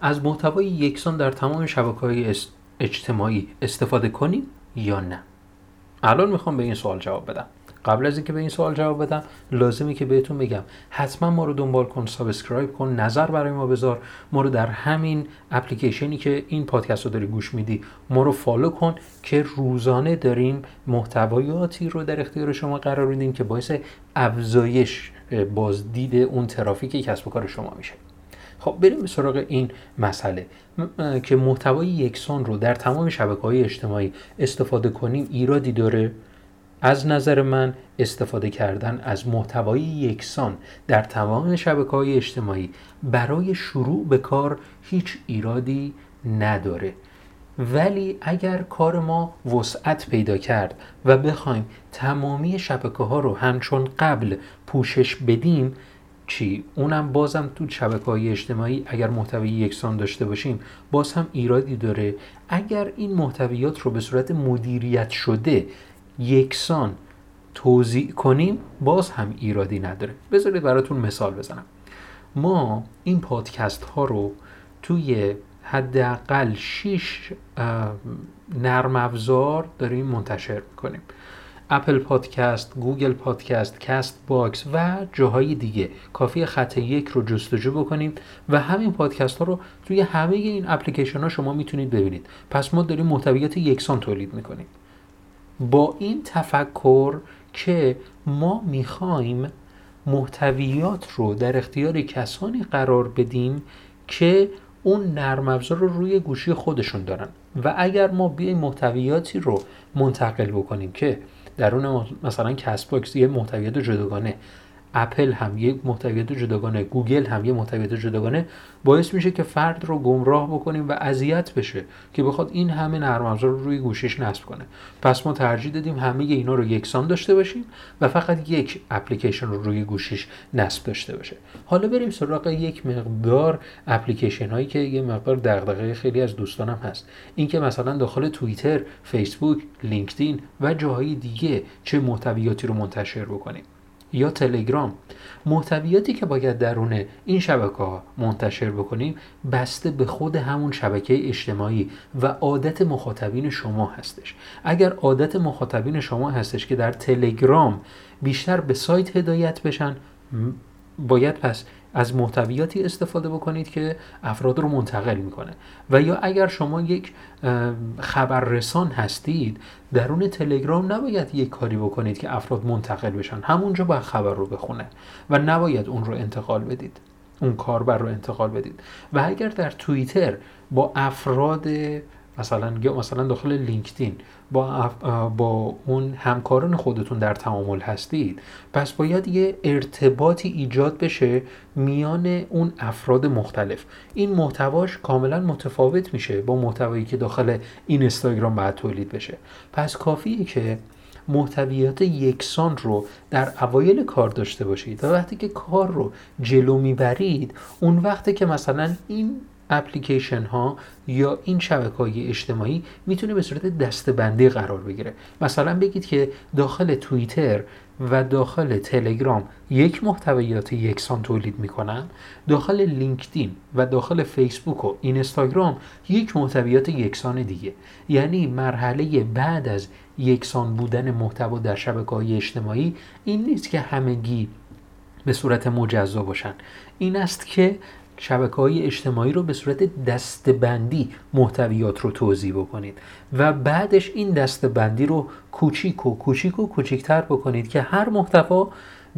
از محتوای یکسان در تمام شبکه های اجتماعی استفاده کنیم یا نه؟ الان می‌خوام به این سوال جواب بدم. قبل از اینکه به این سوال جواب بدم لازمه که بهتون بگم حتما ما رو دنبال کن subscribe کن نظر برای ما بذار. ما رو در همین اپلیکیشنی که این پادکست رو داری گوش میدی ما رو follow کن که روزانه داریم محتوایاتی رو در اختیار شما قرار میدیم که باعث افزایش بازدید اون ترافیک کسب و کار شما میشه. خب بریم به سراغ این مسئله. که محتوای یکسان رو در تمام شبکه های اجتماعی استفاده کنیم ایرادی داره؟ از نظر من استفاده کردن از محتوای یکسان در تمام شبکه های اجتماعی برای شروع به کار هیچ ایرادی نداره. ولی اگر کار ما وسعت پیدا کرد و بخوایم تمامی شبکه ها رو همچون قبل پوشش بدیم چی؟ اونم بازم تو شبکه های اجتماعی اگر محتوی یکسان داشته باشیم باز هم ایرادی داره. اگر این محتویات رو به صورت مدیریت شده یکسان توضیح کنیم باز هم ایرادی نداره. بذارید براتون مثال بزنم. ما این پادکست ها رو توی حداقل 6 نرم افزار داریم منتشر می‌کنیم. Apple Podcast، Google Podcast، Castbox و جاهای دیگه. کافی خط یک رو جستجو بکنیم و همین پادکست ها رو توی همه این اپلیکیشن ها شما می‌تونید ببینید. پس ما داریم محتویات یکسان تولید می‌کنیم. با این تفکر که ما می‌خوایم محتویات رو در اختیار کسانی قرار بدیم که اون نرم افزار رو روی گوشی خودشون دارن. و اگر ما بیایم محتویاتی رو منتقل بکنیم که درون مثلا Castbox یه محتویات جداگانه. اپل هم یک محتویات جداگانه گوگل هم یه محتویات جداگانه باعث میشه که فرد رو گمراه بکنیم و اذیت بشه که بخواد این همه نرم افزار رو روی گوشیش نصب کنه. پس ما ترجیح دادیم همه اینا رو یکسان داشته باشیم و فقط یک اپلیکیشن رو روی گوشیش نصب داشته باشه. حالا بریم سراغ یک مقدار اپلیکیشن هایی که یه مقدار دغدغه خیلی از دوستانم هست. اینکه مثلا داخل توییتر فیسبوک لینکدین و جاهای دیگه چه محتویاتی رو منتشر بکنیم. یا تلگرام. محتویاتی که باید درون این شبکه ها منتشر بکنیم بسته به خود همون شبکه اجتماعی و عادت مخاطبین شما هستش. اگر عادت مخاطبین شما هستش که در تلگرام بیشتر به سایت هدایت بشن باید پس از محتویاتی استفاده بکنید که افراد رو منتقل می‌کنه. و یا اگر شما یک خبررسان هستید درون تلگرام نباید یک کاری بکنید که افراد منتقل بشن. همونجا باید خبر رو بخونه و نباید اون رو انتقال بدید. اون کاربر رو انتقال بدید. و اگر در توییتر با افراد مثلا یا مثلا داخل لینکدین با, با اون همکاران خودتون در تعامل هستید پس باید یه ارتباطی ایجاد بشه میان اون افراد مختلف. این محتواش کاملا متفاوت میشه با محتوایی که داخل این اینستاگرام باید تولید بشه. پس کافیه که محتویات یکسان رو در اوایل کار داشته باشید و وقتی که کار رو جلو می‌برید اون وقتی که مثلا این اپلیکیشن ها یا این شبکه های اجتماعی می‌تونه به صورت دستبندی قرار بگیره. مثلا بگید که داخل توییتر و داخل تلگرام یک محتویات یکسان تولید می‌کنن داخل لینکدین و داخل فیسبوک و اینستاگرام یک محتویات یکسان دیگه. یعنی مرحله بعد از یکسان بودن محتوا در شبکه های اجتماعی این نیست که همگی به صورت مجزا باشن. این است که شبکه های اجتماعی رو به صورت دستبندی محتویات رو توضیح بکنید و بعدش این دستبندی رو کوچیک و کوچیک و کوچیکتر بکنید که هر محتوا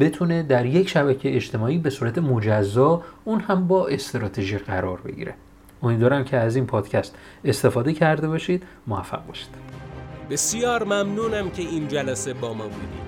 بتونه در یک شبکه اجتماعی به صورت مجزا اون هم با استراتژی قرار بگیره. امیدوارم که از این پادکست استفاده کرده باشید. موفق باشید. بسیار ممنونم که این جلسه با ما بودید.